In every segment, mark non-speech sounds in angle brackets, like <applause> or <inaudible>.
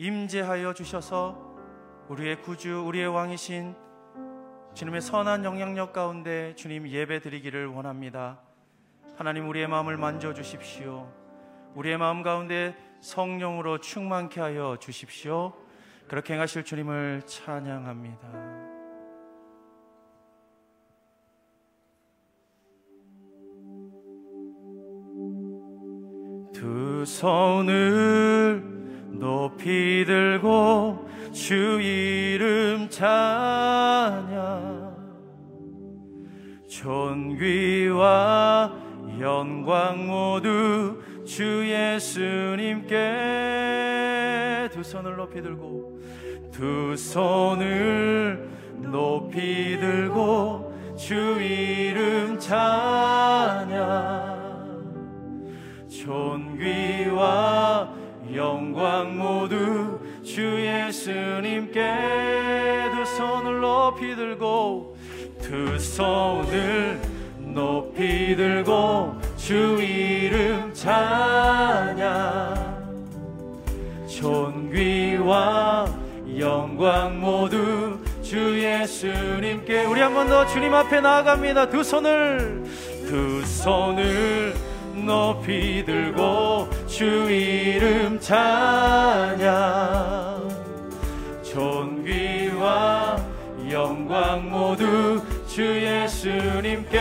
임재하여 주셔서 우리의 구주, 우리의 왕이신 주님의 선한 영향력 가운데 주님 예배 드리기를 원합니다. 하나님 우리의 마음을 만져 주십시오. 우리의 마음 가운데 성령으로 충만케 하여 주십시오. 그렇게 행하실 주님을 찬양합니다. 두 손을 높이 들고 주 이름 찬양. 존귀와 영광 모두 주 예수님께 두 손을 높이 들고 두 손을 높이 들고 주 이름 찬양. 존귀와 영광 모두 주 예수님께 두 손을 높이 들고 두 손을 높이 들고 주 이름 찬양. 존귀와 영광 모두 주 예수님께 우리 한 번 더 주님 앞에 나아갑니다. 두 손을 두 손을 높이 들고 주 이름 찬양. 존귀와 영광 모두 주 예수님께.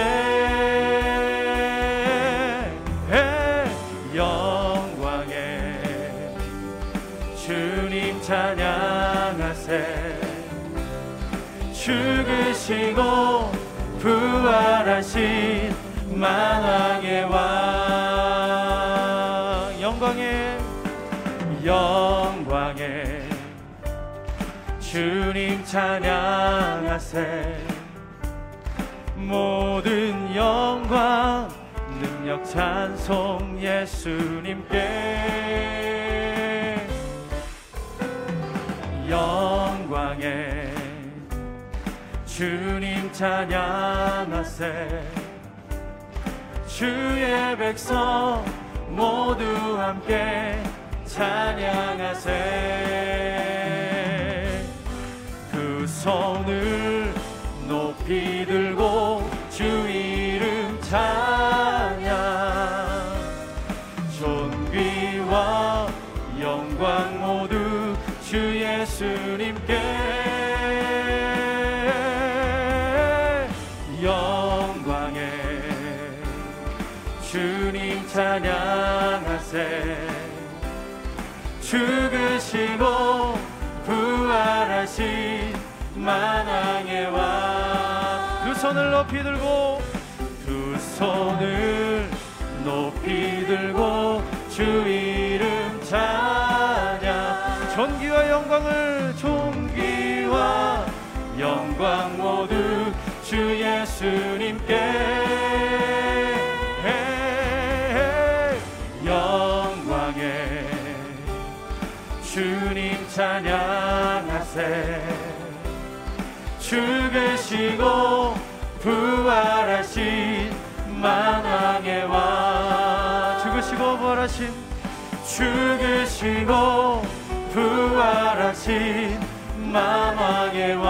영광에. 주님 찬양하세. 죽으시고 부활하신 만왕의 왕 영광에 주님 찬양하세. 모든 영광 능력 찬송 예수님께. 영광에 주님 찬양하세. 주의 백성 모두 함께 찬양하세. 그 손을 높이 들고 주 이름 찬양. 존귀와 영광 모두 주 예수님께 찬양하세 죽으시고 부활하신 만왕의 왕두 손을 높이 들고 두 손을 높이 들고 주 이름 찬양. 존귀와 영광을 존귀와 영광 모두 주 예수님께 찬양하세. 죽으시고 부활하신 만왕의 왕. 죽으시고 부활하신 죽으시고 부활하신 만왕의 왕.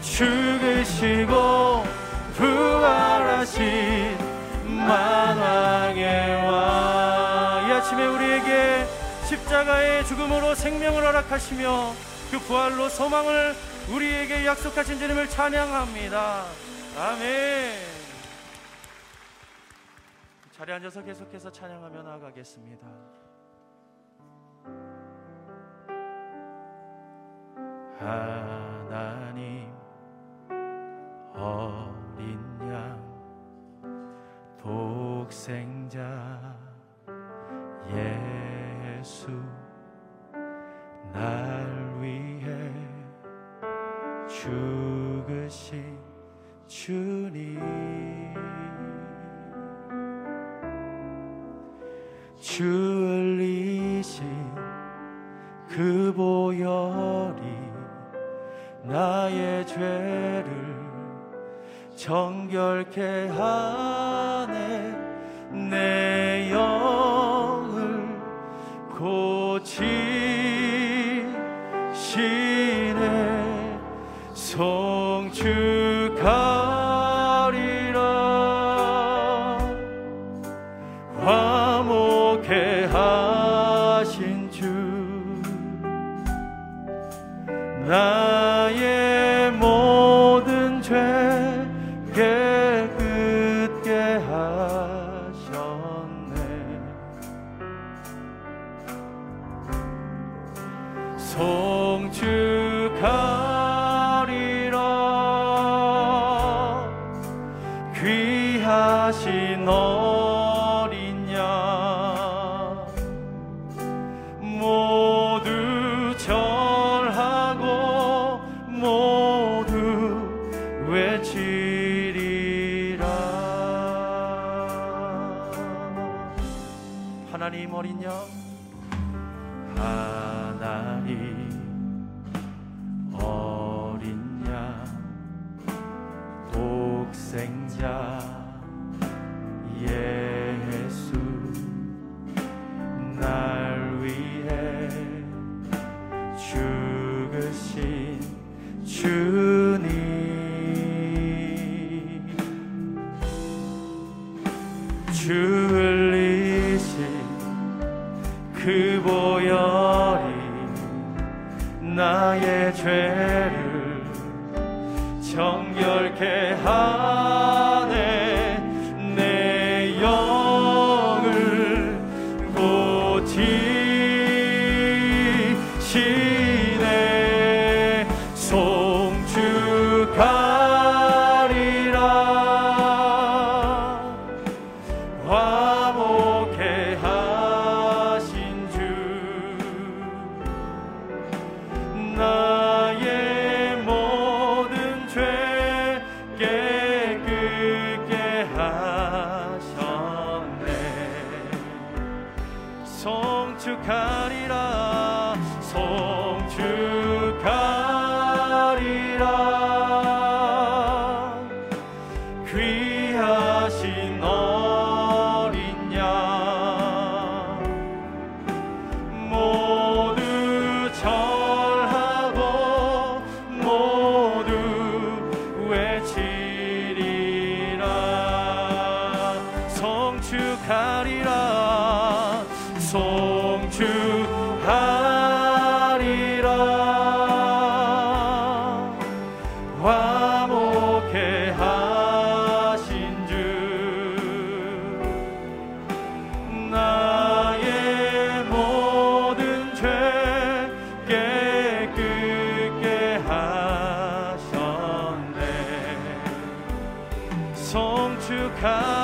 죽으시고 부활하신 만왕의 왕. 아침에 우리에게 십자가의 죽음으로 생명을 허락하시며 그 부활로 소망을 우리에게 약속하신 주님을 찬양합니다. 아멘. 자리에 앉아서 계속해서 찬양하며 나아가겠습니다. 하나님 어린 양 독생자 예 수 날 위해 죽으신 주님. 주 흘리신 그 보혈이 나의 죄를 정결케 하네. 내 고 주을 이신 그 보혈이 나의 죄를 정결케 하옵 두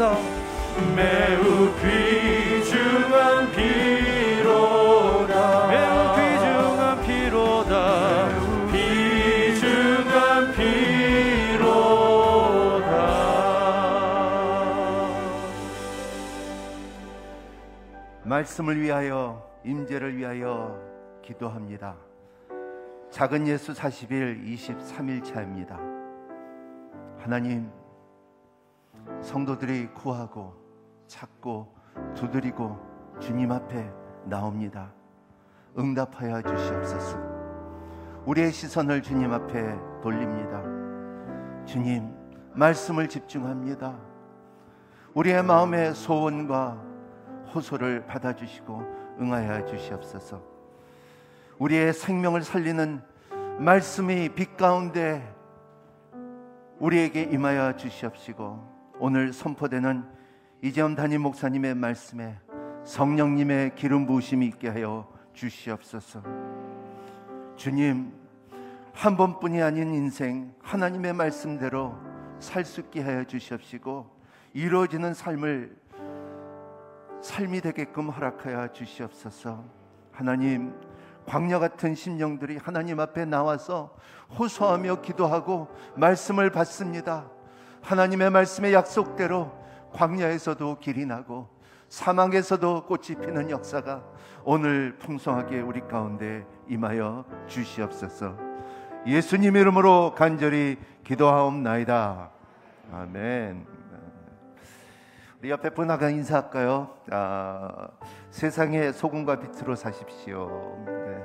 피로다 매우 귀중한 피로다 매우 귀중한 피로다 귀중한 피로다 말씀을 위하여 임재를 위하여 기도합니다. 작은 예수 40일 23일 차입니다. 하나님, 성도들이 구하고 찾고 두드리고 주님 앞에 나옵니다. 응답하여 주시옵소서. 우리의 시선을 주님 앞에 돌립니다. 주님, 말씀을 집중합니다. 우리의 마음의 소원과 호소를 받아주시고 응하여 주시옵소서. 우리의 생명을 살리는 말씀이 빛 가운데 우리에게 임하여 주시옵시고 오늘 선포되는 이재원 담임 목사님의 말씀에 성령님의 기름 부으심이 있게 하여 주시옵소서. 주님, 한 번뿐이 아닌 인생 하나님의 말씀대로 살 수 있게 하여 주시옵시고 이루어지는 삶을 삶이 되게끔 허락하여 주시옵소서. 하나님, 광야 같은 심령들이 하나님 앞에 나와서 호소하며 기도하고 말씀을 받습니다. 하나님의 말씀의 약속대로 광야에서도 길이 나고 사망에서도 꽃이 피는 역사가 오늘 풍성하게 우리 가운데 임하여 주시옵소서. 예수님 이름으로 간절히 기도하옵나이다. 아멘. 우리 옆에 분하가 인사할까요? 아, 세상의 소금과 빛으로 사십시오. 네.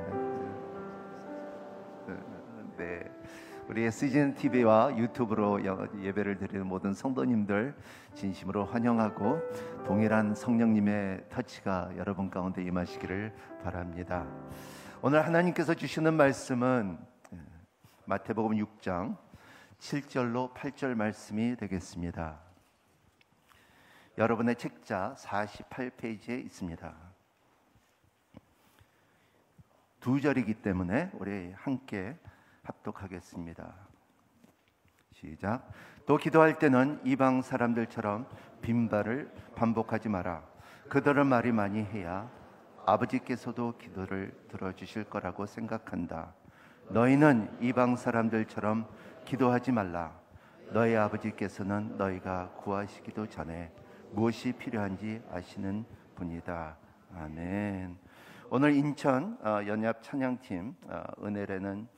우리 SGN TV와 유튜브로 예배를 드리는 모든 성도님들 진심으로 환영하고 동일한 성령님의 터치가 여러분 가운데 임하시기를 바랍니다. 오늘 하나님께서 주시는 말씀은 마태복음 6장 7절로 8절 말씀이 되겠습니다. 여러분의 책자 48페이지에 있습니다. 두 절이기 때문에 우리 함께 합독하겠습니다. 시작. 또 기도할 때는 이방 사람들처럼 빈발을 반복하지 마라. 그들은 말이 많이 해야 아버지께서도 기도를 들어주실 거라고 생각한다. 너희는 이방 사람들처럼 기도하지 말라. 너희 아버지께서는 너희가 구하시기도 전에 무엇이 필요한지 아시는 분이다. 아멘. 오늘 인천 어, 연합 찬양팀 어, 은혜라는 어,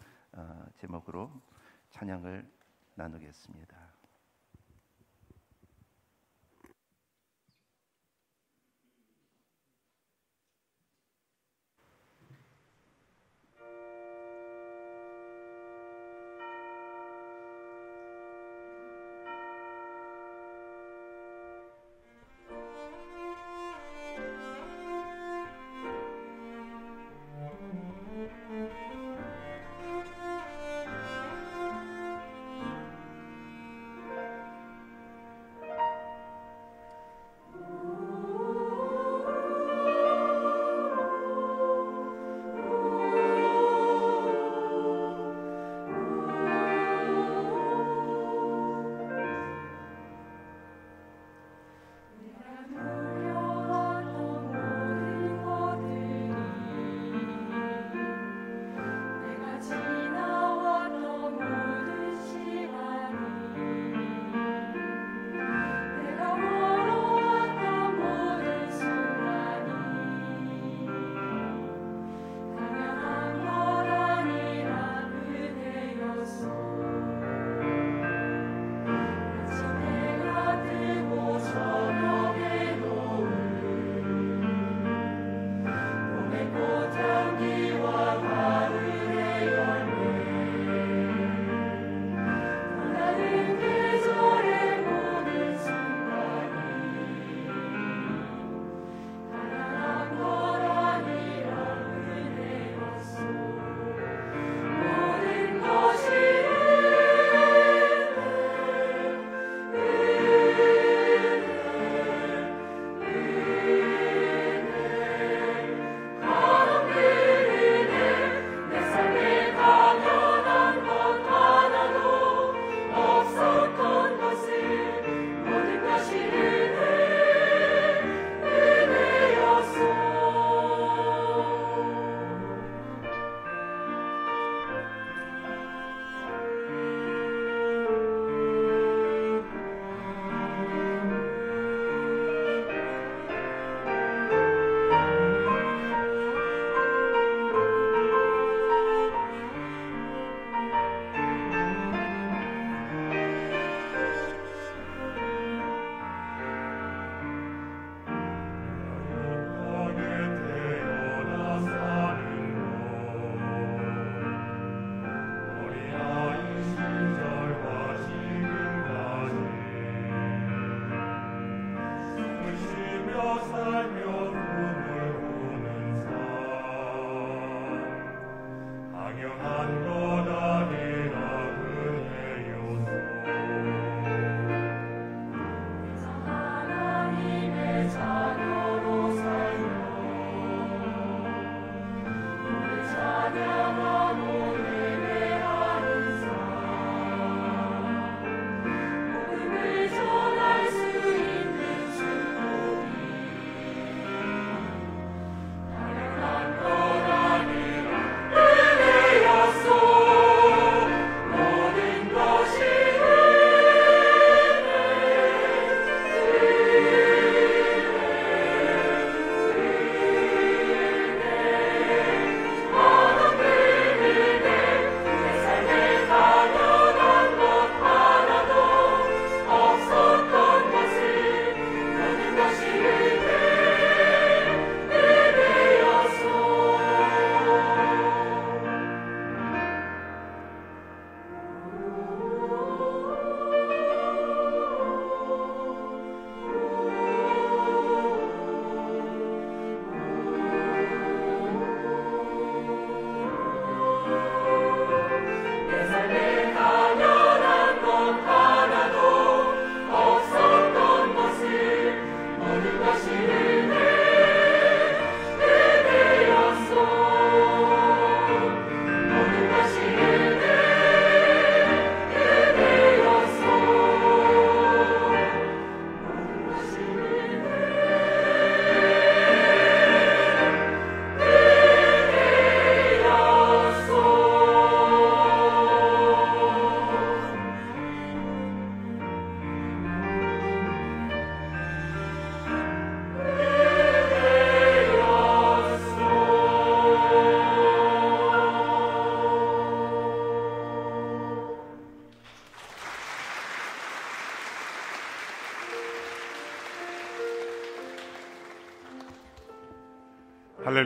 제목으로 찬양을 나누겠습니다.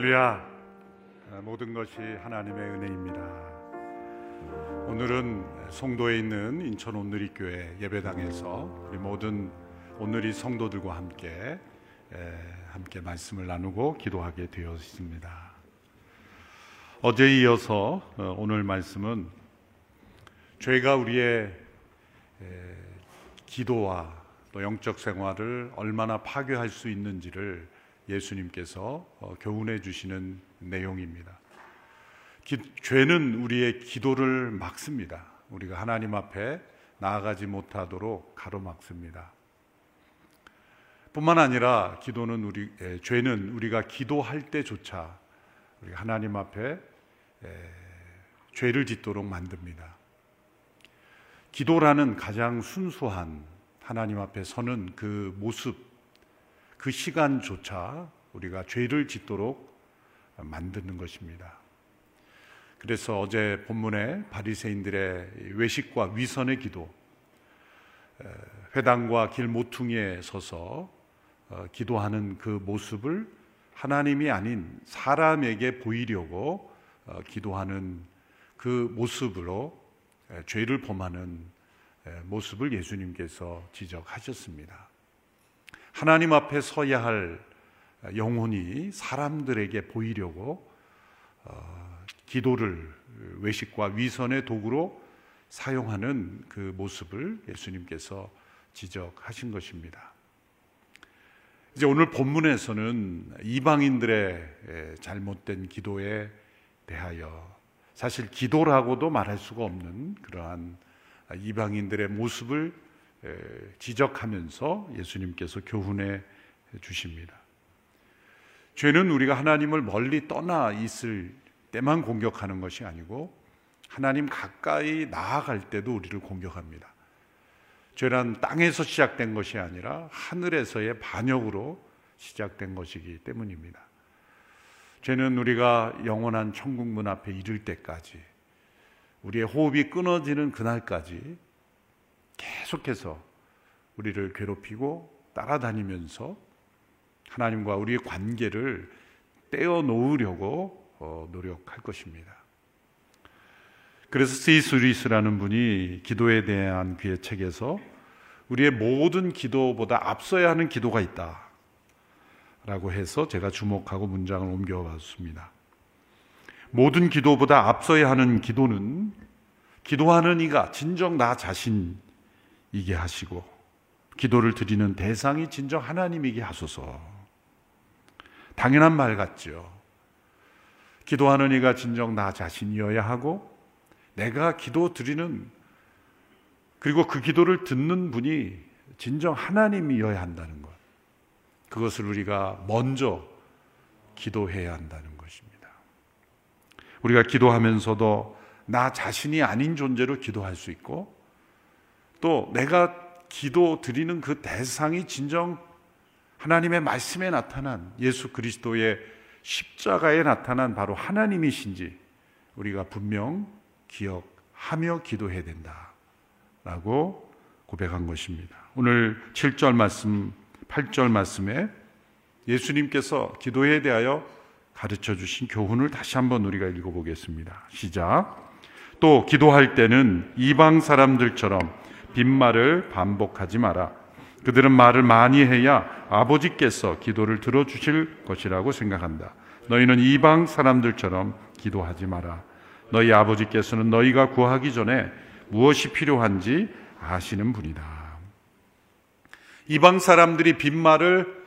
할렐루야. 모든 것이 하나님의 은혜입니다. 오늘은 송도에 있는 인천 온누리교회 예배당에서 우리 모든 온누리 성도들과 함께 함께 말씀을 나누고 기도하게 되었습니다. 어제 이어서 어, 오늘 말씀은 죄가 우리의 기도와 또 영적 생활을 얼마나 파괴할 수 있는지를 예수님께서 어, 교훈해 주시는 내용입니다. 기, 죄는 우리의 기도를 막습니다. 우리가 하나님 앞에 나아가지 못하도록 가로막습니다. 뿐만 아니라 기도는 우리 에, 죄는 우리가 기도할 때조차 우리 하나님 앞에 에, 죄를 짓도록 만듭니다. 기도라는 가장 순수한 하나님 앞에 서는 그 모습, 그 시간조차 우리가 죄를 짓도록 만드는 것입니다. 그래서 어제 본문에 바리새인들의 외식과 위선의 기도, 회당과 길 모퉁이에 서서 어, 기도하는 그 모습을 하나님이 아닌 사람에게 보이려고 어, 기도하는 그 모습으로 죄를 범하는 모습을 예수님께서 지적하셨습니다. 하나님 앞에 서야 할 영혼이 사람들에게 보이려고 어, 기도를 외식과 위선의 도구로 사용하는 그 모습을 예수님께서 지적하신 것입니다. 이제 오늘 본문에서는 이방인들의 잘못된 기도에 대하여 사실 기도라고도 말할 수가 없는 그러한 이방인들의 모습을 지적하면서 예수님께서 교훈해 주십니다. 죄는 우리가 하나님을 멀리 떠나 있을 때만 공격하는 것이 아니고 하나님 가까이 나아갈 때도 우리를 공격합니다. 죄란 땅에서 시작된 것이 아니라 하늘에서의 반역으로 시작된 것이기 때문입니다. 죄는 우리가 영원한 천국 문 앞에 이를 때까지 우리의 호흡이 끊어지는 그날까지 계속해서 우리를 괴롭히고 따라다니면서 하나님과 우리의 관계를 떼어 놓으려고 어, 노력할 것입니다. 그래서 C.S. Lewis라는 분이 기도에 대한 그의 책에서 우리의 모든 기도보다 앞서야 하는 기도가 있다. 라고 해서 제가 주목하고 문장을 옮겨봤습니다. 모든 기도보다 앞서야 하는 기도는 기도하는 이가 진정 나 자신 이게 하시고 기도를 드리는 대상이 진정 하나님이게 하소서. 당연한 말 같죠. 기도하는 이가 진정 나 자신이어야 하고 내가 기도 드리는 그리고 그 기도를 듣는 분이 진정 하나님이어야 한다는 것. 그것을 우리가 먼저 기도해야 한다는 것입니다. 우리가 기도하면서도 나 자신이 아닌 존재로 기도할 수 있고 또 내가 기도 드리는 그 대상이 진정 하나님의 말씀에 나타난 예수 그리스도의 십자가에 나타난 바로 하나님이신지 우리가 분명 기억하며 기도해야 된다 라고 고백한 것입니다. 오늘 7절 말씀, 8절 말씀에 예수님께서 기도에 대하여 가르쳐 주신 교훈을 다시 한번 우리가 읽어보겠습니다. 시작. 또 기도할 때는 이방 사람들처럼 빈말을 반복하지 마라. 그들은 말을 많이 해야 아버지께서 기도를 들어주실 것이라고 생각한다. 너희는 이방 사람들처럼 기도하지 마라. 너희 아버지께서는 너희가 구하기 전에 무엇이 필요한지 아시는 분이다. 이방 사람들이 빈말을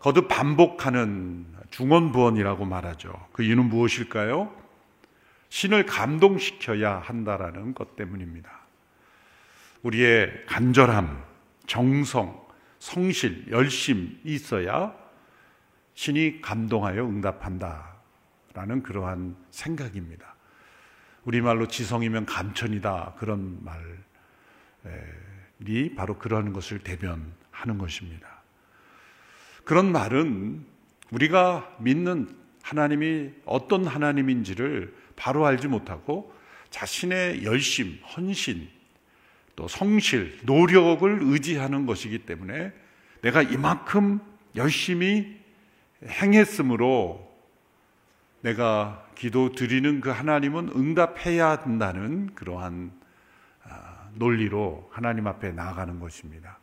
거듭 반복하는 중언부언이라고 말하죠. 그 이유는 무엇일까요? 신을 감동시켜야 한다라는 것 때문입니다. 우리의 간절함, 정성, 성실, 열심이 있어야 신이 감동하여 응답한다 라는 그러한 생각입니다. 우리말로 지성이면 감천이다 그런 말이 바로 그러한 것을 대변하는 것입니다. 그런 말은 우리가 믿는 하나님이 어떤 하나님인지를 바로 알지 못하고 자신의 열심, 헌신, 또 성실, 노력을 의지하는 것이기 때문에 내가 이만큼 열심히 행했으므로 내가 기도 드리는 그 하나님은 응답해야 한다는 그러한 아, 논리로 하나님 앞에 나아가는 것입니다.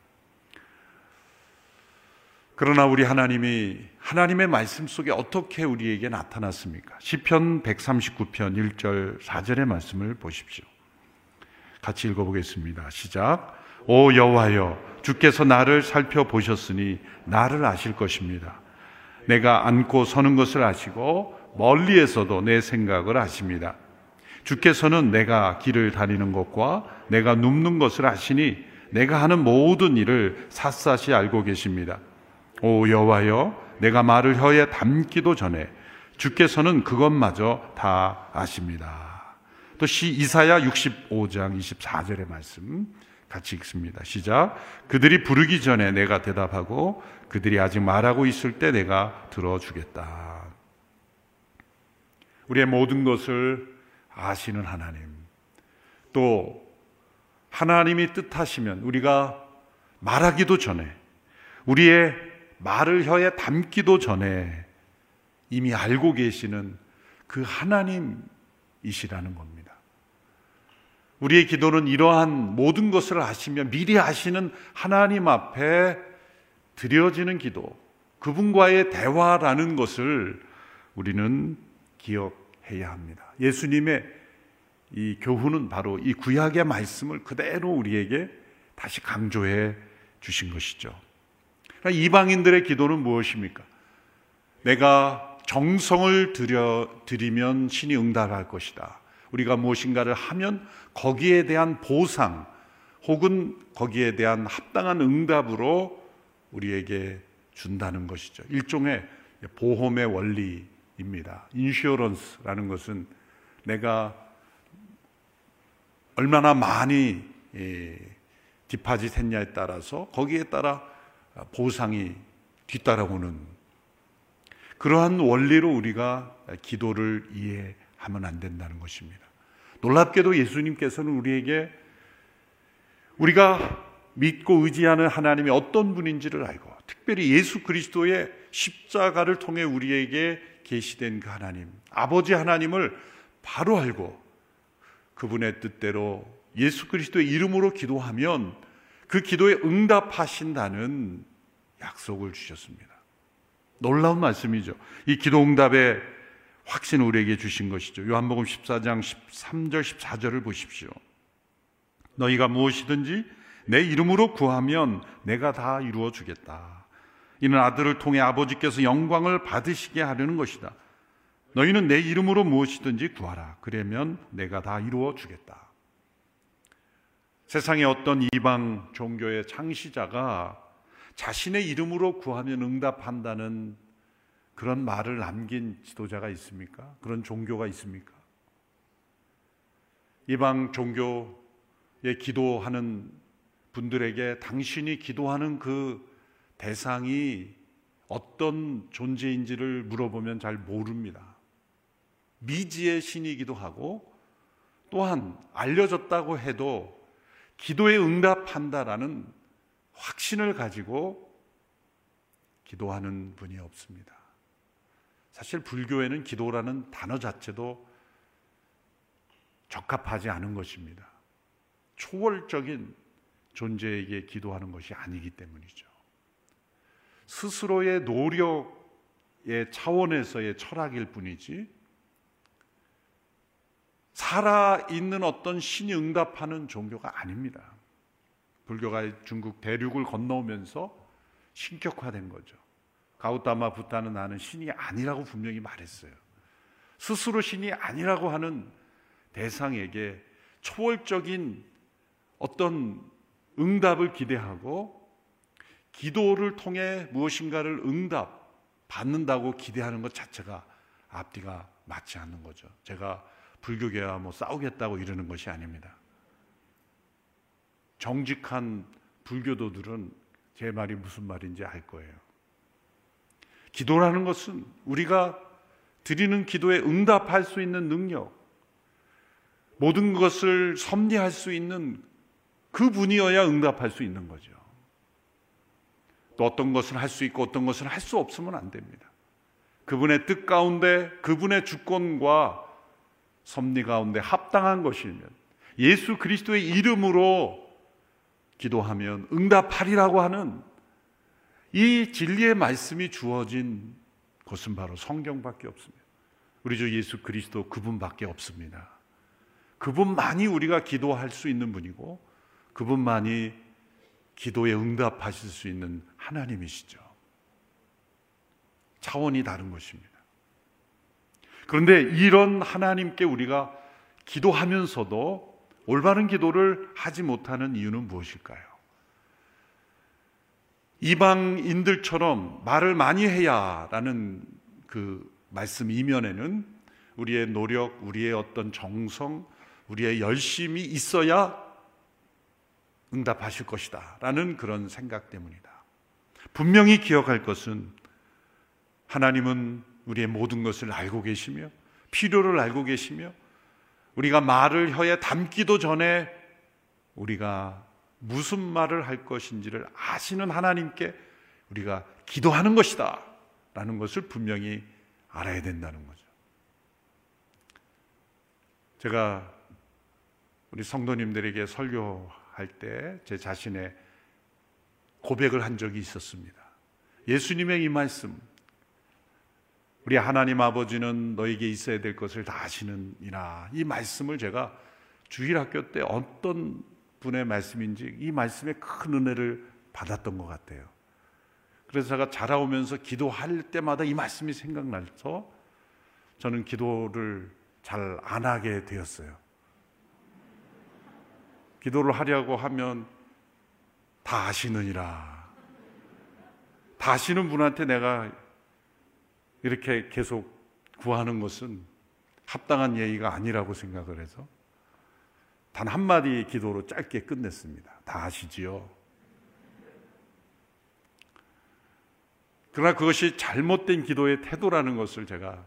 그러나 우리 하나님이 하나님의 말씀 속에 어떻게 우리에게 나타났습니까? 시편 139편 1절 4절의 말씀을 보십시오. 같이 읽어보겠습니다. 시작. 오 여호와여 주께서 나를 살펴보셨으니 나를 아실 것입니다. 내가 앉고 서는 것을 아시고 멀리에서도 내 생각을 아십니다. 주께서는 내가 길을 다니는 것과 내가 눕는 것을 아시니 내가 하는 모든 일을 샅샅이 알고 계십니다. 오 여호와여 내가 말을 혀에 담기도 전에 주께서는 그것마저 다 아십니다. 또 시 이사야 65장 24절의 말씀 같이 읽습니다. 시작. 그들이 부르기 전에 내가 대답하고 그들이 아직 말하고 있을 때 내가 들어주겠다. 우리의 모든 것을 아시는 하나님. 또 하나님이 뜻하시면 우리가 말하기도 전에 우리의 말을 혀에 담기도 전에 이미 알고 계시는 그 하나님이시라는 겁니다. 우리의 기도는 이러한 모든 것을 아시며 미리 아시는 하나님 앞에 드려지는 기도, 그분과의 대화라는 것을 우리는 기억해야 합니다. 예수님의 이 교훈은 바로 이 구약의 말씀을 그대로 우리에게 다시 강조해 주신 것이죠. 이방인들의 기도는 무엇입니까? 내가 정성을 들여 드리면 신이 응답할 것이다. 우리가 무엇인가를 하면 거기에 대한 보상 혹은 거기에 대한 합당한 응답으로 우리에게 준다는 것이죠. 일종의 보험의 원리입니다. 인슈어런스라는 것은 내가 얼마나 많이 디파짓 했냐에 따라서 거기에 따라 보상이 뒤따라오는 그러한 원리로 우리가 기도를 이해 하면 안 된다는 것입니다. 놀랍게도 예수님께서는 우리에게 우리가 믿고 의지하는 하나님이 어떤 분인지를 알고 특별히 예수 그리스도의 십자가를 통해 우리에게 계시된 그 하나님, 아버지 하나님을 바로 알고 그분의 뜻대로 예수 그리스도의 이름으로 기도하면 그 기도에 응답하신다는 약속을 주셨습니다. 놀라운 말씀이죠. 이 기도 응답의 확신을 우리에게 주신 것이죠. 요한복음 14장 13절 14절을 보십시오. 너희가 무엇이든지 내 이름으로 구하면 내가 다 이루어 주겠다. 이는 아들을 통해 아버지께서 영광을 받으시게 하려는 것이다. 너희는 내 이름으로 무엇이든지 구하라. 그러면 내가 다 이루어 주겠다. 세상의 어떤 이방 종교의 창시자가 자신의 이름으로 구하면 응답한다는 그런 말을 남긴 지도자가 있습니까? 그런 종교가 있습니까? 이방 종교에 기도하는 분들에게 당신이 기도하는 그 대상이 어떤 존재인지를 물어보면 잘 모릅니다. 미지의 신이기도 하고 또한 알려졌다고 해도 기도에 응답한다라는 확신을 가지고 기도하는 분이 없습니다. 사실 불교에는 기도라는 단어 자체도 적합하지 않은 것입니다. 초월적인 존재에게 기도하는 것이 아니기 때문이죠. 스스로의 노력의 차원에서의 철학일 뿐이지 살아있는 어떤 신이 응답하는 종교가 아닙니다. 불교가 중국 대륙을 건너오면서 신격화된 거죠. 가우타마 부타는 나는 신이 아니라고 분명히 말했어요. 스스로 신이 아니라고 하는 대상에게 초월적인 어떤 응답을 기대하고 기도를 통해 무엇인가를 응답 받는다고 기대하는 것 자체가 앞뒤가 맞지 않는 거죠. 제가 불교계와 뭐 싸우겠다고 이러는 것이 아닙니다. 정직한 불교도들은 제 말이 무슨 말인지 알 거예요. 기도라는 것은 우리가 드리는 기도에 응답할 수 있는 능력, 모든 것을 섭리할 수 있는 그 분이어야 응답할 수 있는 거죠. 또 어떤 것을 할수 있고 어떤 것을 할수 없으면 안 됩니다. 그분의 뜻 가운데 그분의 주권과 섭리 가운데 합당한 것이면 예수 그리스도의 이름으로 기도하면 응답하리라고 하는 이 진리의 말씀이 주어진 것은 바로 성경밖에 없습니다. 우리 주 예수 그리스도 그분밖에 없습니다. 그분만이 우리가 기도할 수 있는 분이고 그분만이 기도에 응답하실 수 있는 하나님이시죠. 차원이 다른 것입니다. 그런데 이런 하나님께 우리가 기도하면서도 올바른 기도를 하지 못하는 이유는 무엇일까요? 이방인들처럼 말을 많이 해야라는 그 말씀 이면에는 우리의 노력, 우리의 어떤 정성, 우리의 열심이 있어야 응답하실 것이다. 라는 그런 생각 때문이다. 분명히 기억할 것은 하나님은 우리의 모든 것을 알고 계시며 필요를 알고 계시며 우리가 말을 혀에 담기도 전에 우리가 무슨 말을 할 것인지를 아시는 하나님께 우리가 기도하는 것이다. 라는 것을 분명히 알아야 된다는 거죠. 제가 우리 성도님들에게 설교할 때 제 자신의 고백을 한 적이 있었습니다. 예수님의 이 말씀, 우리 하나님 아버지는 너에게 있어야 될 것을 다 아시느니라. 이 말씀을 제가 주일학교 때 어떤 분의 말씀인지 이 말씀에 큰 은혜를 받았던 것 같아요. 그래서 제가 자라오면서 기도할 때마다 이 말씀이 생각나서 저는 기도를 잘 안 하게 되었어요. 기도를 하려고 하면 다 아시느니라. 다 아시는 분한테 내가 이렇게 계속 구하는 것은 합당한 예의가 아니라고 생각을 해서 단 한마디 기도로 짧게 끝냈습니다. 다 아시지요? 그러나 그것이 잘못된 기도의 태도라는 것을 제가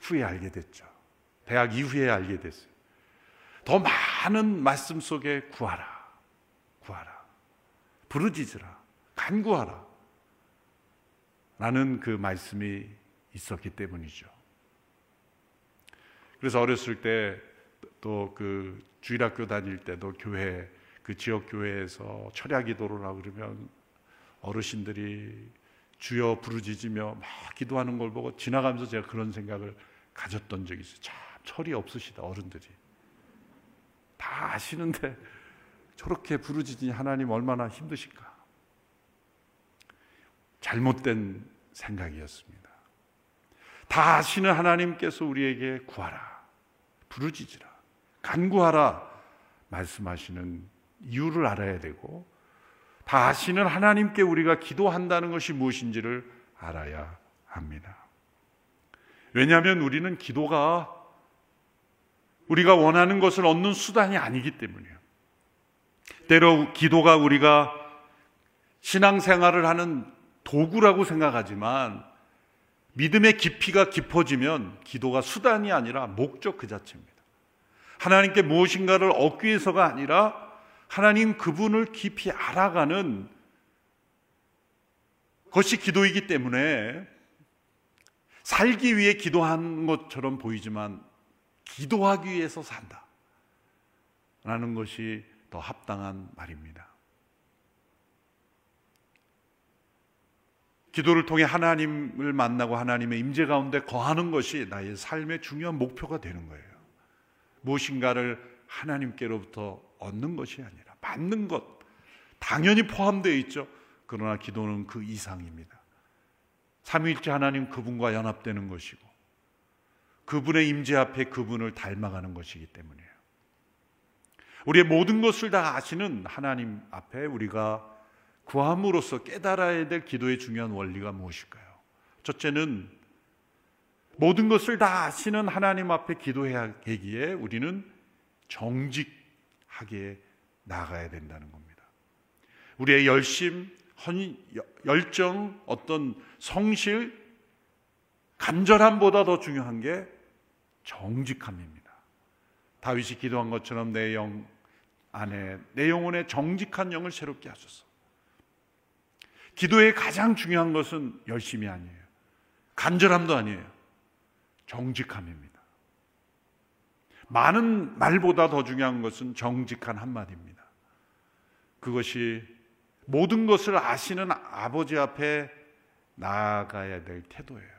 후에 알게 됐죠. 대학 이후에 알게 됐어요. 더 많은 말씀 속에 구하라. 구하라. 부르짖으라. 간구하라. 라는 그 말씀이 있었기 때문이죠. 그래서 어렸을 때 또 그 주일학교 다닐 때도 교회 그 지역 교회에서 철야 하고 그러면 어르신들이 주여 부르짖으며 막 기도하는 걸 보고 지나가면서 제가 그런 생각을 가졌던 적이 있어요. 참 철이 없으시다 어른들이 다 아시는데 <laughs> 저렇게 부르짖으니 하나님 얼마나 힘드실까? 잘못된 생각이었습니다. 다 아시는 하나님께서 우리에게 구하라, 부르짖으라, 간구하라 말씀하시는 이유를 알아야 되고 다 아시는 하나님께 우리가 기도한다는 것이 무엇인지를 알아야 합니다. 왜냐하면 우리는 기도가 우리가 원하는 것을 얻는 수단이 아니기 때문이에요. 때로 기도가 우리가 신앙생활을 하는 도구라고 생각하지만 믿음의 깊이가 깊어지면 기도가 수단이 아니라 목적 그 자체입니다. 하나님께 무엇인가를 얻기 위해서가 아니라 하나님 그분을 깊이 알아가는 것이 기도이기 때문에 살기 위해 기도한 것처럼 보이지만 기도하기 위해서 산다. 라는 것이 더 합당한 말입니다. 기도를 통해 하나님을 만나고 하나님의 임재 가운데 거하는 것이 나의 삶의 중요한 목표가 되는 거예요. 무엇인가를 하나님께로부터 얻는 것이 아니라 받는 것 당연히 포함되어 있죠. 그러나 기도는 그 이상입니다. 삼위일체 하나님 그분과 연합되는 것이고 그분의 임재 앞에 그분을 닮아가는 것이기 때문이에요. 우리의 모든 것을 다 아시는 하나님 앞에 우리가 구함으로써 깨달아야 될 기도의 중요한 원리가 무엇일까요? 첫째는 모든 것을 다 아시는 하나님 앞에 기도해야 하기에 우리는 정직하게 나가야 된다는 겁니다. 우리의 열심, 헌, 열정, 어떤 성실, 간절함보다 더 중요한 게 정직함입니다. 다윗이 기도한 것처럼 내 영 안에 내 영혼의 정직한 영을 새롭게 하소서. 기도의 가장 중요한 것은 열심이 아니에요. 간절함도 아니에요. 정직함입니다. 많은 말보다 더 중요한 것은 정직한 한마디입니다. 그것이 모든 것을 아시는 아버지 앞에 나아가야 될 태도예요.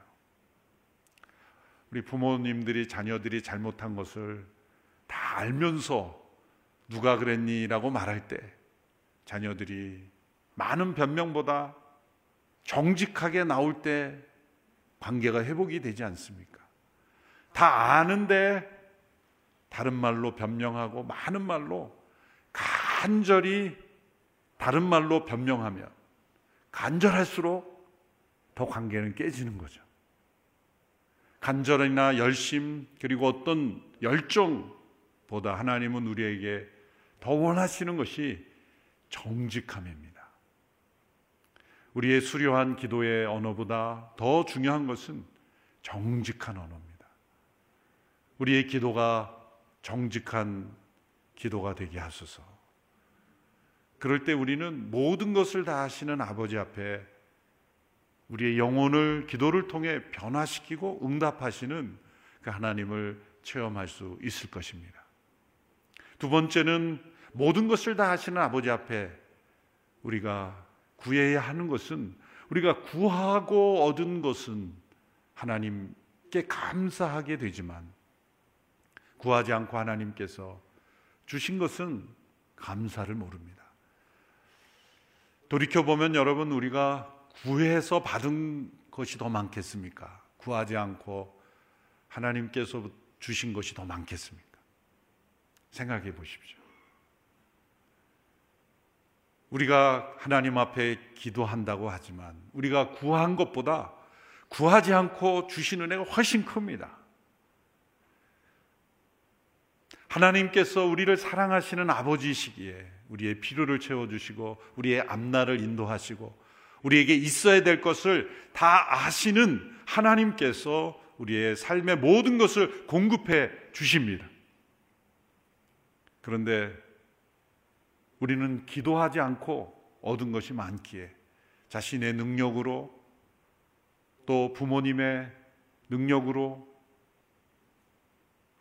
우리 부모님들이 자녀들이 잘못한 것을 다 알면서 누가 그랬니라고 말할 때 자녀들이 많은 변명보다 정직하게 나올 때 관계가 회복이 되지 않습니까? 다 아는데 다른 말로 변명하고 많은 말로 간절히 다른 말로 변명하면 간절할수록 더 관계는 깨지는 거죠. 간절이나 열심 그리고 어떤 열정보다 하나님은 우리에게 더 원하시는 것이 정직함입니다. 우리의 수려한 기도의 언어보다 더 중요한 것은 정직한 언어입니다. 우리의 기도가 정직한 기도가 되게 하소서. 그럴 때 우리는 모든 것을 다 하시는 아버지 앞에 우리의 영혼을 기도를 통해 변화시키고 응답하시는 그 하나님을 체험할 수 있을 것입니다. 두 번째는 모든 것을 다 하시는 아버지 앞에 우리가 구해야 하는 것은 우리가 구하고 얻은 것은 하나님께 감사하게 되지만 구하지 않고 하나님께서 주신 것은 감사를 모릅니다. 돌이켜보면 여러분 우리가 구해서 받은 것이 더 많겠습니까? 구하지 않고 하나님께서 주신 것이 더 많겠습니까? 생각해 보십시오. 우리가 하나님 앞에 기도한다고 하지만 우리가 구한 것보다 구하지 않고 주신 은혜가 훨씬 큽니다. 하나님께서 우리를 사랑하시는 아버지시기에 우리의 필요를 채워주시고 우리의 앞날을 인도하시고 우리에게 있어야 될 것을 다 아시는 하나님께서 우리의 삶의 모든 것을 공급해 주십니다. 그런데 우리는 기도하지 않고 얻은 것이 많기에 자신의 능력으로 또 부모님의 능력으로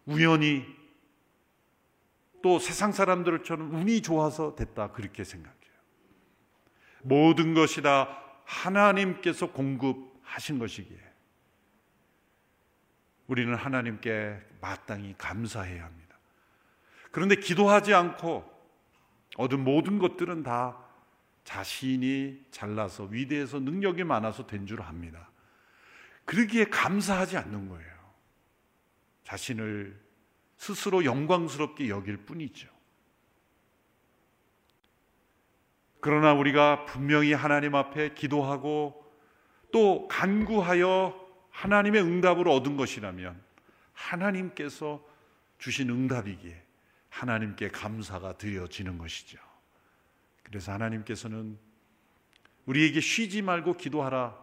우연히 또 세상 사람들처럼 운이 좋아서 됐다 그렇게 생각해요. 모든 것이 다 하나님께서 공급하신 것이기에 우리는 하나님께 마땅히 감사해야 합니다. 그런데 기도하지 않고 얻은 모든 것들은 다 자신이 잘나서 위대해서 능력이 많아서 된 줄 압니다. 그러기에 감사하지 않는 거예요. 자신을 스스로 영광스럽게 여길 뿐이죠. 그러나 우리가 분명히 하나님 앞에 기도하고 또 간구하여 하나님의 응답을 얻은 것이라면 하나님께서 주신 응답이기에 하나님께 감사가 드려지는 것이죠. 그래서 하나님께서는 우리에게 쉬지 말고 기도하라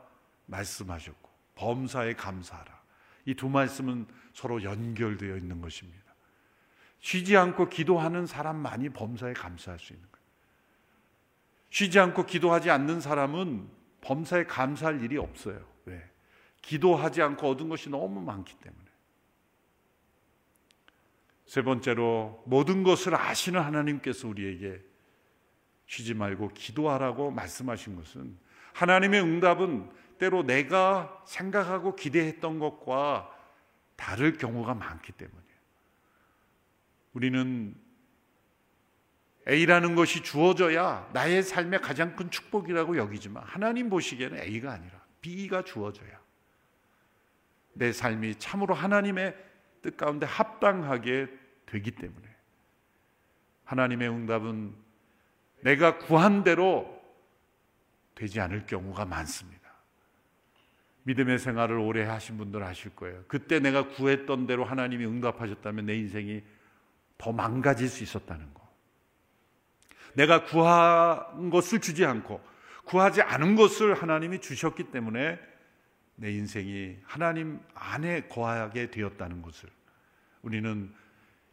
말씀하셨고 범사에 감사하라. 이 두 말씀은 서로 연결되어 있는 것입니다. 쉬지 않고 기도하는 사람만이 범사에 감사할 수 있는 거예요. 쉬지 않고 기도하지 않는 사람은 범사에 감사할 일이 없어요. 왜? 기도하지 않고 얻은 것이 너무 많기 때문에. 세 번째로 모든 것을 아시는 하나님께서 우리에게 쉬지 말고 기도하라고 말씀하신 것은 하나님의 응답은 때로 내가 생각하고 기대했던 것과 다를 경우가 많기 때문이에요. 우리는 A라는 것이 주어져야 나의 삶의 가장 큰 축복이라고 여기지만 하나님 보시기에는 A가 아니라 B가 주어져야 내 삶이 참으로 하나님의 뜻 가운데 합당하게 되기 때문에 하나님의 응답은 내가 구한 대로 되지 않을 경우가 많습니다. 믿음의 생활을 오래 하신 분들 아실 거예요. 그때 내가 구했던 대로 하나님이 응답하셨다면 내 인생이 더 망가질 수 있었다는 거. 내가 구한 것을 주지 않고 구하지 않은 것을 하나님이 주셨기 때문에 내 인생이 하나님 안에 거하게 되었다는 것을 우리는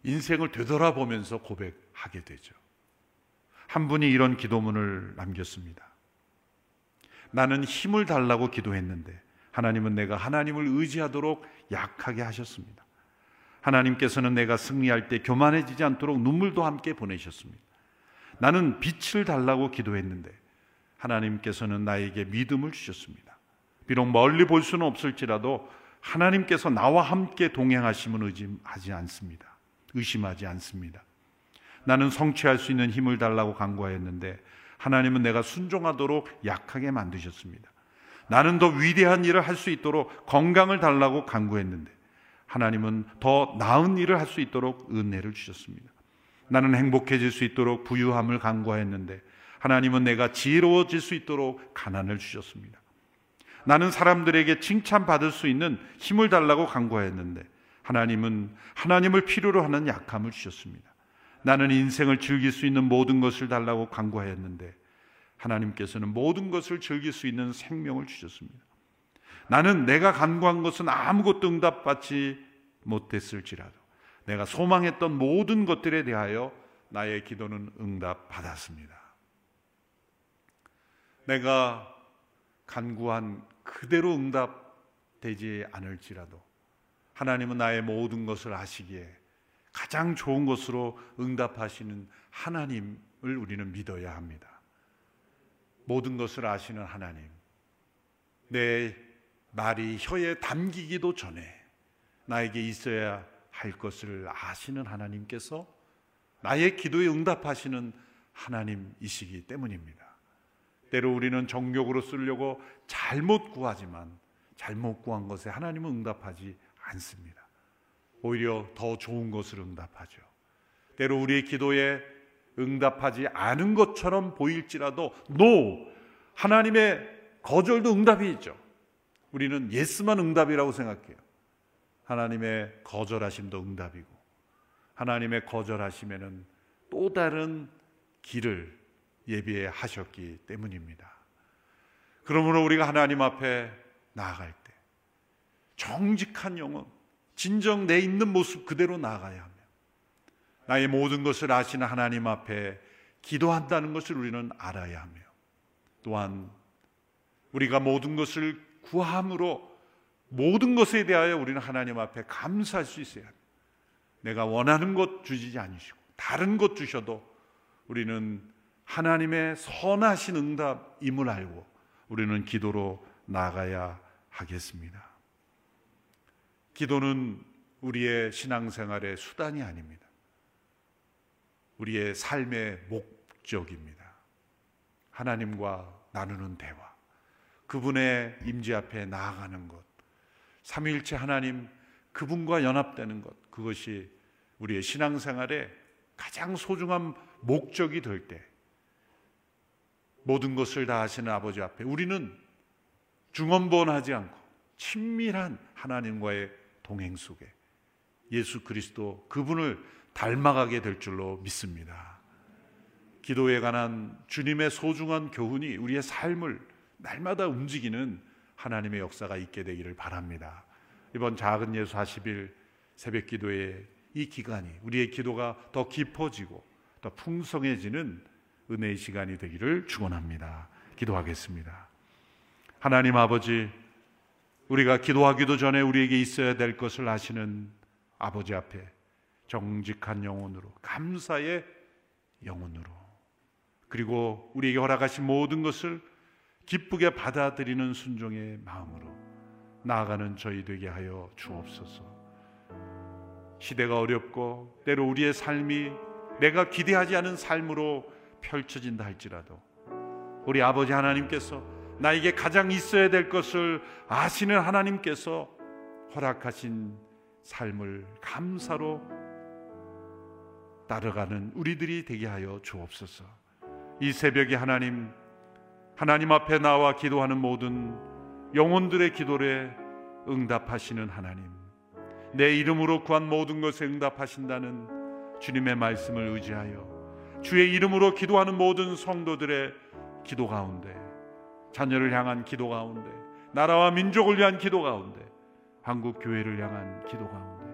인생을 되돌아보면서 고백하게 되죠. 한 분이 이런 기도문을 남겼습니다. 나는 힘을 달라고 기도했는데 하나님은 내가 하나님을 의지하도록 약하게 하셨습니다. 하나님께서는 내가 승리할 때 교만해지지 않도록 눈물도 함께 보내셨습니다. 나는 빛을 달라고 기도했는데 하나님께서는 나에게 믿음을 주셨습니다. 비록 멀리 볼 수는 없을지라도 하나님께서 나와 함께 동행하심은 의심하지 않습니다. 의심하지 않습니다. 나는 성취할 수 있는 힘을 달라고 간구하였는데 하나님은 내가 순종하도록 약하게 만드셨습니다. 나는 더 위대한 일을 할 수 있도록 건강을 달라고 간구했는데 하나님은 더 나은 일을 할 수 있도록 은혜를 주셨습니다. 나는 행복해질 수 있도록 부유함을 간구하였는데 하나님은 내가 지혜로워질 수 있도록 가난을 주셨습니다. 나는 사람들에게 칭찬받을 수 있는 힘을 달라고 간구하였는데 하나님은 하나님을 필요로 하는 약함을 주셨습니다. 나는 인생을 즐길 수 있는 모든 것을 달라고 간구하였는데 하나님께서는 모든 것을 즐길 수 있는 생명을 주셨습니다. 나는 내가 간구한 것은 아무것도 응답받지 못했을지라도 내가 소망했던 모든 것들에 대하여 나의 기도는 응답받았습니다. 내가 간구한 그대로 응답되지 않을지라도 하나님은 나의 모든 것을 아시기에 가장 좋은 것으로 응답하시는 하나님을 우리는 믿어야 합니다. 모든 것을 아시는 하나님. 내 말이 혀에 담기기도 전에 나에게 있어야 할 것을 아시는 하나님께서 나의 기도에 응답하시는 하나님이시기 때문입니다. 때로 우리는 정욕으로 쓰려고 잘못 구하지만 잘못 구한 것에 하나님은 응답하지 않습니다. 오히려 더 좋은 것을 응답하죠. 때로 우리의 기도에 응답하지 않은 것처럼 보일지라도 노 하나님의 거절도 응답이 있죠. 우리는 예스만 응답이라고 생각해요. 하나님의 거절하심도 응답이고 하나님의 거절하심에는 또 다른 길을 예비하셨기 때문입니다. 그러므로 우리가 하나님 앞에 나아갈 때 정직한 영혼, 진정 내 있는 모습 그대로 나아가야 합니다. 나의 모든 것을 아시는 하나님 앞에 기도한다는 것을 우리는 알아야 하며 또한 우리가 모든 것을 구함으로 모든 것에 대하여 우리는 하나님 앞에 감사할 수 있어야 합니다. 내가 원하는 것 주지 않으시고 다른 것 주셔도 우리는 하나님의 선하신 응답임을 알고 우리는 기도로 나가야 하겠습니다. 기도는 우리의 신앙생활의 수단이 아닙니다. 우리의 삶의 목적입니다. 하나님과 나누는 대화, 그분의 임재 앞에 나아가는 것, 삼위일체 하나님 그분과 연합되는 것, 그것이 우리의 신앙생활의 가장 소중한 목적이 될 때, 모든 것을 다 하시는 아버지 앞에 우리는 중언부언하지 않고 친밀한 하나님과의 동행 속에 예수 그리스도 그분을 닮아가게 될 줄로 믿습니다. 기도에 관한 주님의 소중한 교훈이 우리의 삶을 날마다 움직이는 하나님의 역사가 있게 되기를 바랍니다. 이번 작은 예수 40일 새벽 기도의 이 기간이 우리의 기도가 더 깊어지고 더 풍성해지는 은혜의 시간이 되기를 축원합니다. 기도하겠습니다. 하나님 아버지 우리가 기도하기도 전에 우리에게 있어야 될 것을 아시는 아버지 앞에 정직한 영혼으로 감사의 영혼으로 그리고 우리에게 허락하신 모든 것을 기쁘게 받아들이는 순종의 마음으로 나아가는 저희 되게 하여 주옵소서. 시대가 어렵고 때로 우리의 삶이 내가 기대하지 않은 삶으로 펼쳐진다 할지라도 우리 아버지 하나님께서 나에게 가장 있어야 될 것을 아시는 하나님께서 허락하신 삶을 감사로 따라가는 우리들이 되게 하여 주옵소서. 이 새벽에 하나님 하나님 앞에 나와 기도하는 모든 영혼들의 기도에 응답하시는 하나님. 내 이름으로 구한 모든 것에 응답하신다는 주님의 말씀을 의지하여 주의 이름으로 기도하는 모든 성도들의 기도 가운데 자녀를 향한 기도 가운데 나라와 민족을 위한 기도 가운데 한국 교회를 향한 기도 가운데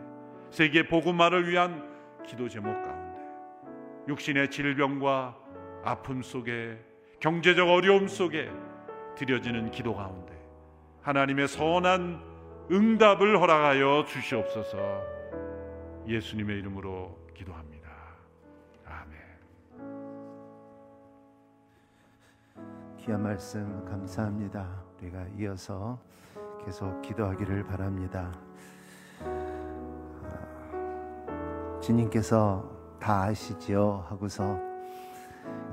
세계 복음화를 위한 기도 제목 가운데 육신의 질병과 아픔 속에 경제적 어려움 속에 드려지는 기도 가운데 하나님의 선한 응답을 허락하여 주시옵소서 예수님의 이름으로 기도합니다. 아멘. 귀한 말씀 감사합니다. 우리가 이어서 계속 기도하기를 바랍니다. 주님께서 다 아시지요 하고서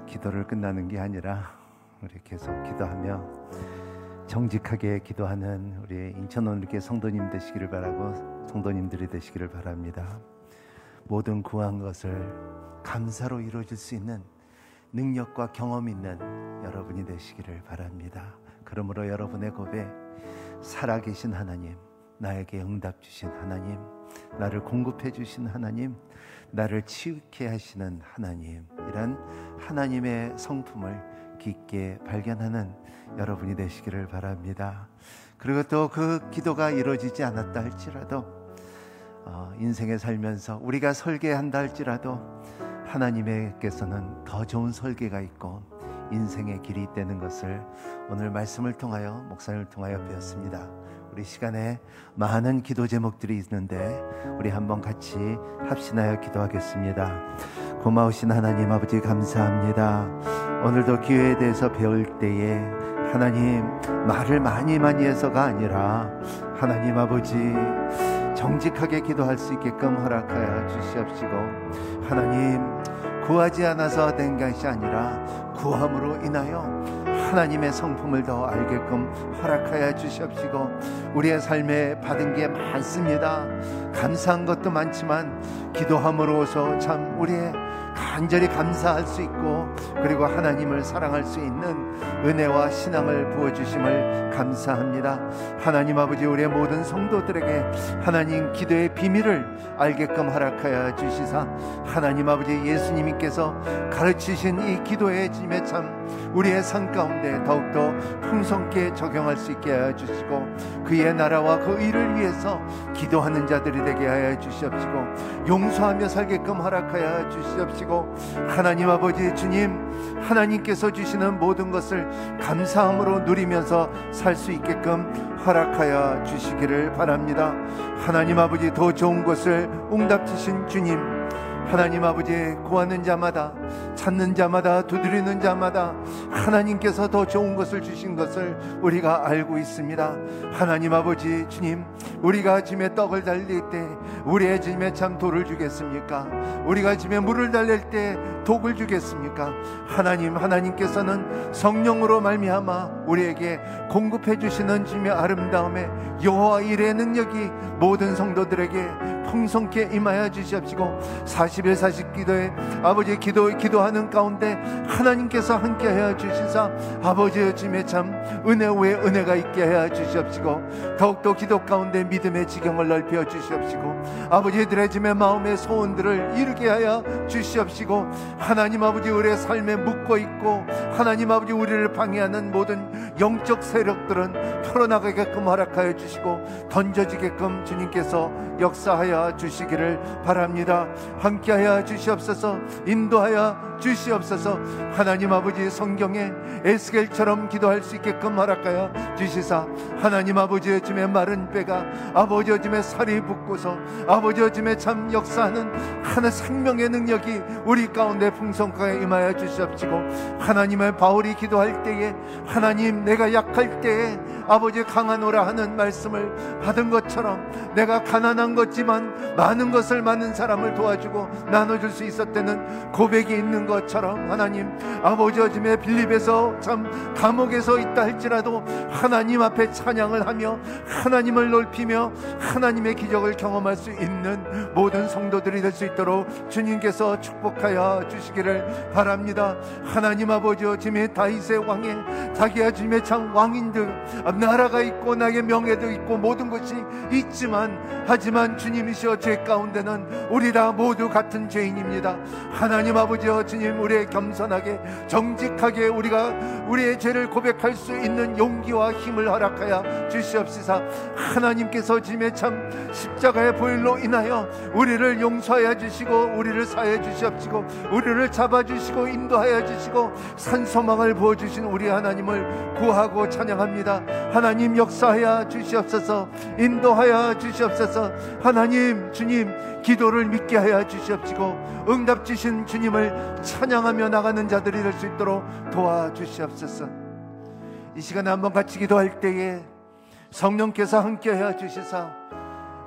기도를 끝나는 게 아니라 우리 계속 기도하며 정직하게 기도하는 우리 인천 온누리 성도님 되시기를 바라고 성도님들이 되시기를 바랍니다. 모든 구한 것을 감사로 이루어질 수 있는 능력과 경험 있는 여러분이 되시기를 바랍니다. 그러므로 여러분의 고백 살아계신 하나님, 나에게 응답 주신 하나님, 나를 공급해 주신 하나님, 나를 치유케 하시는 하나님, 이런 하나님의 성품을 깊게 발견하는 여러분이 되시기를 바랍니다. 그리고 또 그 기도가 이루어지지 않았다 할지라도 어, 인생에 살면서 우리가 설계한다 할지라도 하나님께서는 더 좋은 설계가 있고 인생의 길이 있다는 것을 오늘 말씀을 통하여 목사님을 통하여 배웠습니다. 우리 시간에 많은 기도 제목들이 있는데 우리 한번 같이 합신하여 기도하겠습니다. 고마우신 하나님 아버지 감사합니다. 오늘도 기회에 대해서 배울 때에 하나님 말을 많이 많이 해서가 아니라 하나님 아버지 정직하게 기도할 수 있게끔 허락하여 주시옵시고 하나님 구하지 않아서 된 것이 아니라 구함으로 인하여 하나님의 성품을 더 알게끔 허락하여 주시옵시고 우리의 삶에 받은 게 많습니다. 감사한 것도 많지만 기도함으로써 참 우리의 간절히 감사할 수 있고 그리고 하나님을 사랑할 수 있는 은혜와 신앙을 부어 주심을 감사합니다. 하나님 아버지 우리의 모든 성도들에게 하나님 기도의 비밀을 알게끔 허락하여 주시사 하나님 아버지 예수님께서 가르치신 이 기도의 짐에 참 우리의 삶 가운데 더욱더 풍성케 적용할 수 있게 하여 주시고 그의 나라와 그 일을 위해서 기도하는 자들이 되게 하여 주시옵시고 용서하며 살게끔 허락하여 주시옵시고 하나님 아버지 주님 하나님께서 주시는 모든 것을 감사함으로 누리면서 살 수 있게끔 허락하여 주시기를 바랍니다. 하나님 아버지 더 좋은 것을 응답 주신 주님 하나님 아버지 구하는 자마다 찾는 자마다 두드리는 자마다 하나님께서 더 좋은 것을 주신 것을 우리가 알고 있습니다. 하나님 아버지 주님 우리가 짐에 떡을 달릴 때 우리의 짐에 참 돌을 주겠습니까? 우리가 짐에 물을 달릴 때 독을 주겠습니까? 하나님 하나님께서는 성령으로 말미암아 우리에게 공급해 주시는 짐의 아름다움에 여호와 일의 능력이 모든 성도들에게 풍성케 임하여 주시옵시고 40일 40 기도에 아버지 기도 기도하는 가운데 하나님께서 함께 하여 주시사 아버지의 짐에 참 은혜 위에 은혜가 있게 하여 주시옵시고 더욱더 기도 가운데 믿음의 지경을 넓혀 주시옵시고 아버지들의 짐의 마음의 소원들을 이루게 하여 주시옵시고 하나님 아버지 우리의 삶에 묻고 있고 하나님 아버지 우리를 방해하는 모든 영적 세력들은 털어나가게끔 허락하여 주시고 던져지게끔 주님께서 역사하여 주시기를 바랍니다. 함께하여 주시옵소서 인도하여 주시옵소서. 하나님 아버지 성경에 에스겔처럼 기도할 수 있게끔 허락하여 주시사. 하나님 아버지의 짐에 마른 배가 아버지의 짐에 살이 붙고서 아버지의 짐에 참 역사하는 하나 생명의 능력이 우리 가운데 풍성하게 임하여 주시옵시고 하나님의 바울이 기도할 때에 하나님 내가 약할 때에 아버지 강하노라 하는 말씀을 받은 것처럼 내가 가난한 것지만 많은 것을 많은 사람을 도와주고 나눠줄 수 있었다는 고백이 있는 것처럼 하나님 아버지 어짐에 빌립에서 참 감옥에서 있다 할지라도 하나님 앞에 찬양을 하며 하나님을 넓히며 하나님의 기적을 경험할 수 있는 모든 성도들이 될 수 있도록 주님께서 축복하여 주시기를 바랍니다. 하나님 아버지 어짐에 다윗의 왕에 자기 아짐에 참 왕인들 나라가 있고 나의 명예도 있고 모든 것이 있지만 하지만 주님이시여 죄 가운데는 우리 다 모두 같은 죄인입니다. 하나님 아버지여 주님 우리의 겸손하게 정직하게 우리가 우리의 죄를 고백할 수 있는 용기와 힘을 허락하여 주시옵시사 하나님께서 짐에 참 십자가의 보일로 인하여 우리를 용서하여 주시고 우리를 사해 주시옵시고 우리를 잡아 주시고 인도하여 주시고 산소망을 부어 주신 우리 하나님을 구하고 찬양합니다. 하나님 역사하여 주시옵소서 인도하여 주시옵소서 하나님 주님 기도를 믿게 하여 주시옵시고 응답 주신 주님을 찬양하며 나가는 자들이 될 수 있도록 도와주시옵소서 이 시간에 한번 같이 기도할 때에 성령께서 함께 하여 주시사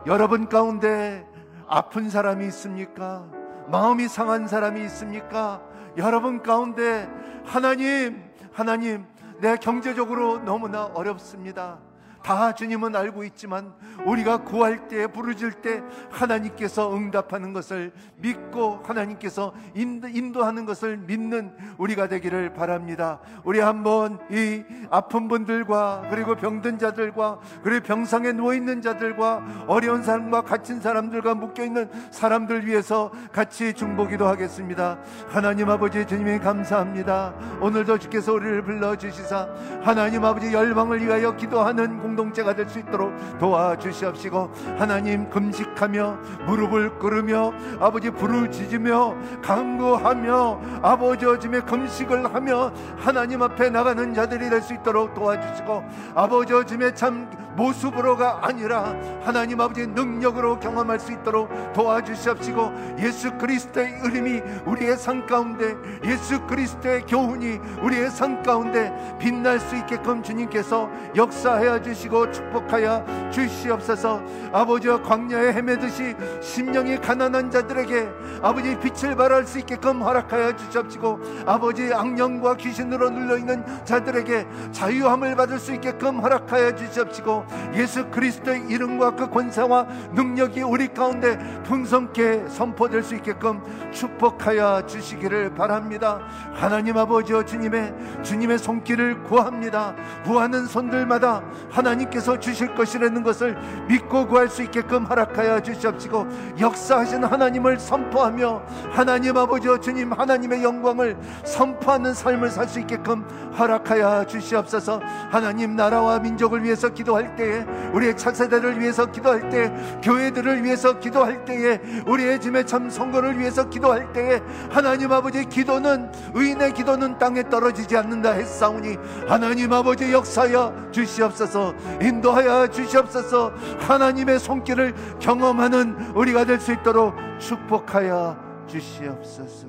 여러분 가운데 아픈 사람이 있습니까? 마음이 상한 사람이 있습니까? 여러분 가운데 하나님, 하나님, 내 경제적으로 너무나 어렵습니다. 다 주님은 알고 있지만 우리가 구할 때 부르질 때 하나님께서 응답하는 것을 믿고 하나님께서 인도하는 것을 믿는 우리가 되기를 바랍니다. 우리 한번 이 아픈 분들과 그리고 병든 자들과 그리고 병상에 누워 있는 자들과 어려운 사람과 갇힌 사람들과 묶여 있는 사람들 위해서 같이 중보기도 하겠습니다. 하나님 아버지 주님이 감사합니다. 오늘도 주께서 우리를 불러 주시사 하나님 아버지 열방을 위하여 기도하는 공 동체가 될 수 있도록 도와주시옵시고 하나님 금식하며 무릎을 꿇으며 아버지 불을 지지며 강구하며 아버지 어짐에 금식을 하며 하나님 앞에 나가는 자들이 될 수 있도록 도와주시고 아버지 어짐에 참 모습으로가 아니라 하나님 아버지 능력으로 경험할 수 있도록 도와주시옵시고 예수 그리스도의 의림이 우리의 삶 가운데 예수 그리스도의 교훈이 우리의 삶 가운데 빛날 수 있게끔 주님께서 역사하여 주시 고 축복하여 주시옵소서. 아버지와 광야에 헤매듯이 심령이 가난한 자들에게 아버지 빛을 발할 수 있게끔 허락하여 주시옵시고 아버지 악령과 귀신으로 눌려있는 자들에게 자유함을 받을 수 있게끔 허락하여 주시옵시고 예수 그리스도의 이름과 그 권세와 능력이 우리 가운데 풍성케 선포될 수 있게끔 축복하여 주시기를 바랍니다. 하나님 아버지와 주님의 주님의 손길을 구합니다. 구하는 손들마다 하나님 께서 주실 것이라는 것을 믿고 구할 수 있게끔 허락하여 주시옵시고 역사하신 하나님을 선포하며 하나님 아버지와 주님 하나님의 영광을 선포하는 삶을 살 수 있게끔 허락하여 주시옵소서. 하나님 나라와 민족을 위해서 기도할 때에 우리의 차세대를 위해서 기도할 때 교회들을 위해서 기도할 때에 우리의 짐의 참 선거를 위해서 기도할 때에 하나님 아버지 기도는 의인의 기도는 땅에 떨어지지 않는다 했사오니 하나님 아버지 역사여 주시옵소서 인도하여 주시옵소서 하나님의 손길을 경험하는 우리가 될 수 있도록 축복하여 주시옵소서.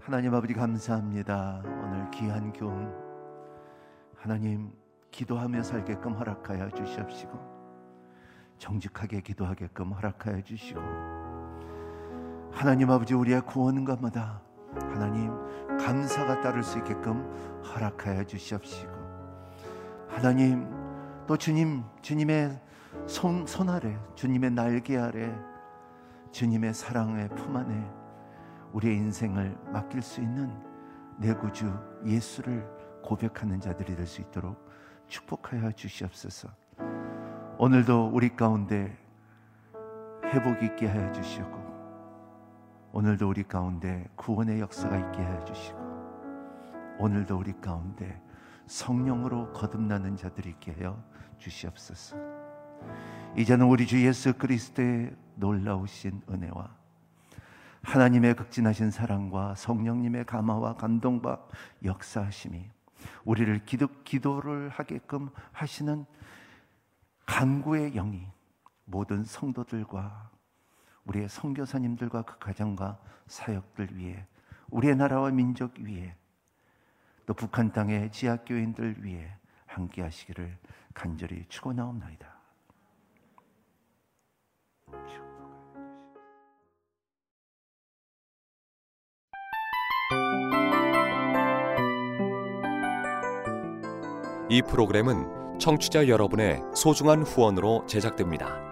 하나님 아버지 감사합니다. 오늘 귀한 교훈 하나님 기도하며 살게끔 허락하여 주시옵시고 정직하게 기도하게끔 허락하여 주시고 하나님 아버지 우리의 구원가마다 하나님 감사가 따를 수 있게끔 허락하여 주시옵시고 하나님 또 주님 주님의 손, 손 아래 주님의 날개 아래 주님의 사랑의 품 안에 우리의 인생을 맡길 수 있는 내 구주 예수를 고백하는 자들이 될 수 있도록 축복하여 주시옵소서. 오늘도 우리 가운데 회복 있게 하여 주시고 오늘도 우리 가운데 구원의 역사가 있게 하여 주시고 오늘도 우리 가운데 성령으로 거듭나는 자들이 있게 하여 주시옵소서. 이제는 우리 주 예수 그리스도의 놀라우신 은혜와 하나님의 극진하신 사랑과 성령님의 감화와 감동과 역사하심이 우리를 기도, 기도를 하게끔 하시는 간구의 영이 모든 성도들과 우리의 성교사님들과 그 가정과 사역들 위해 우리의 나라와 민족 위에 또 북한 땅의 지하교인들 위해 함께 하시기를 간절히 축원하옵나이다. 이 프로그램은 청취자 여러분의 소중한 후원으로 제작됩니다.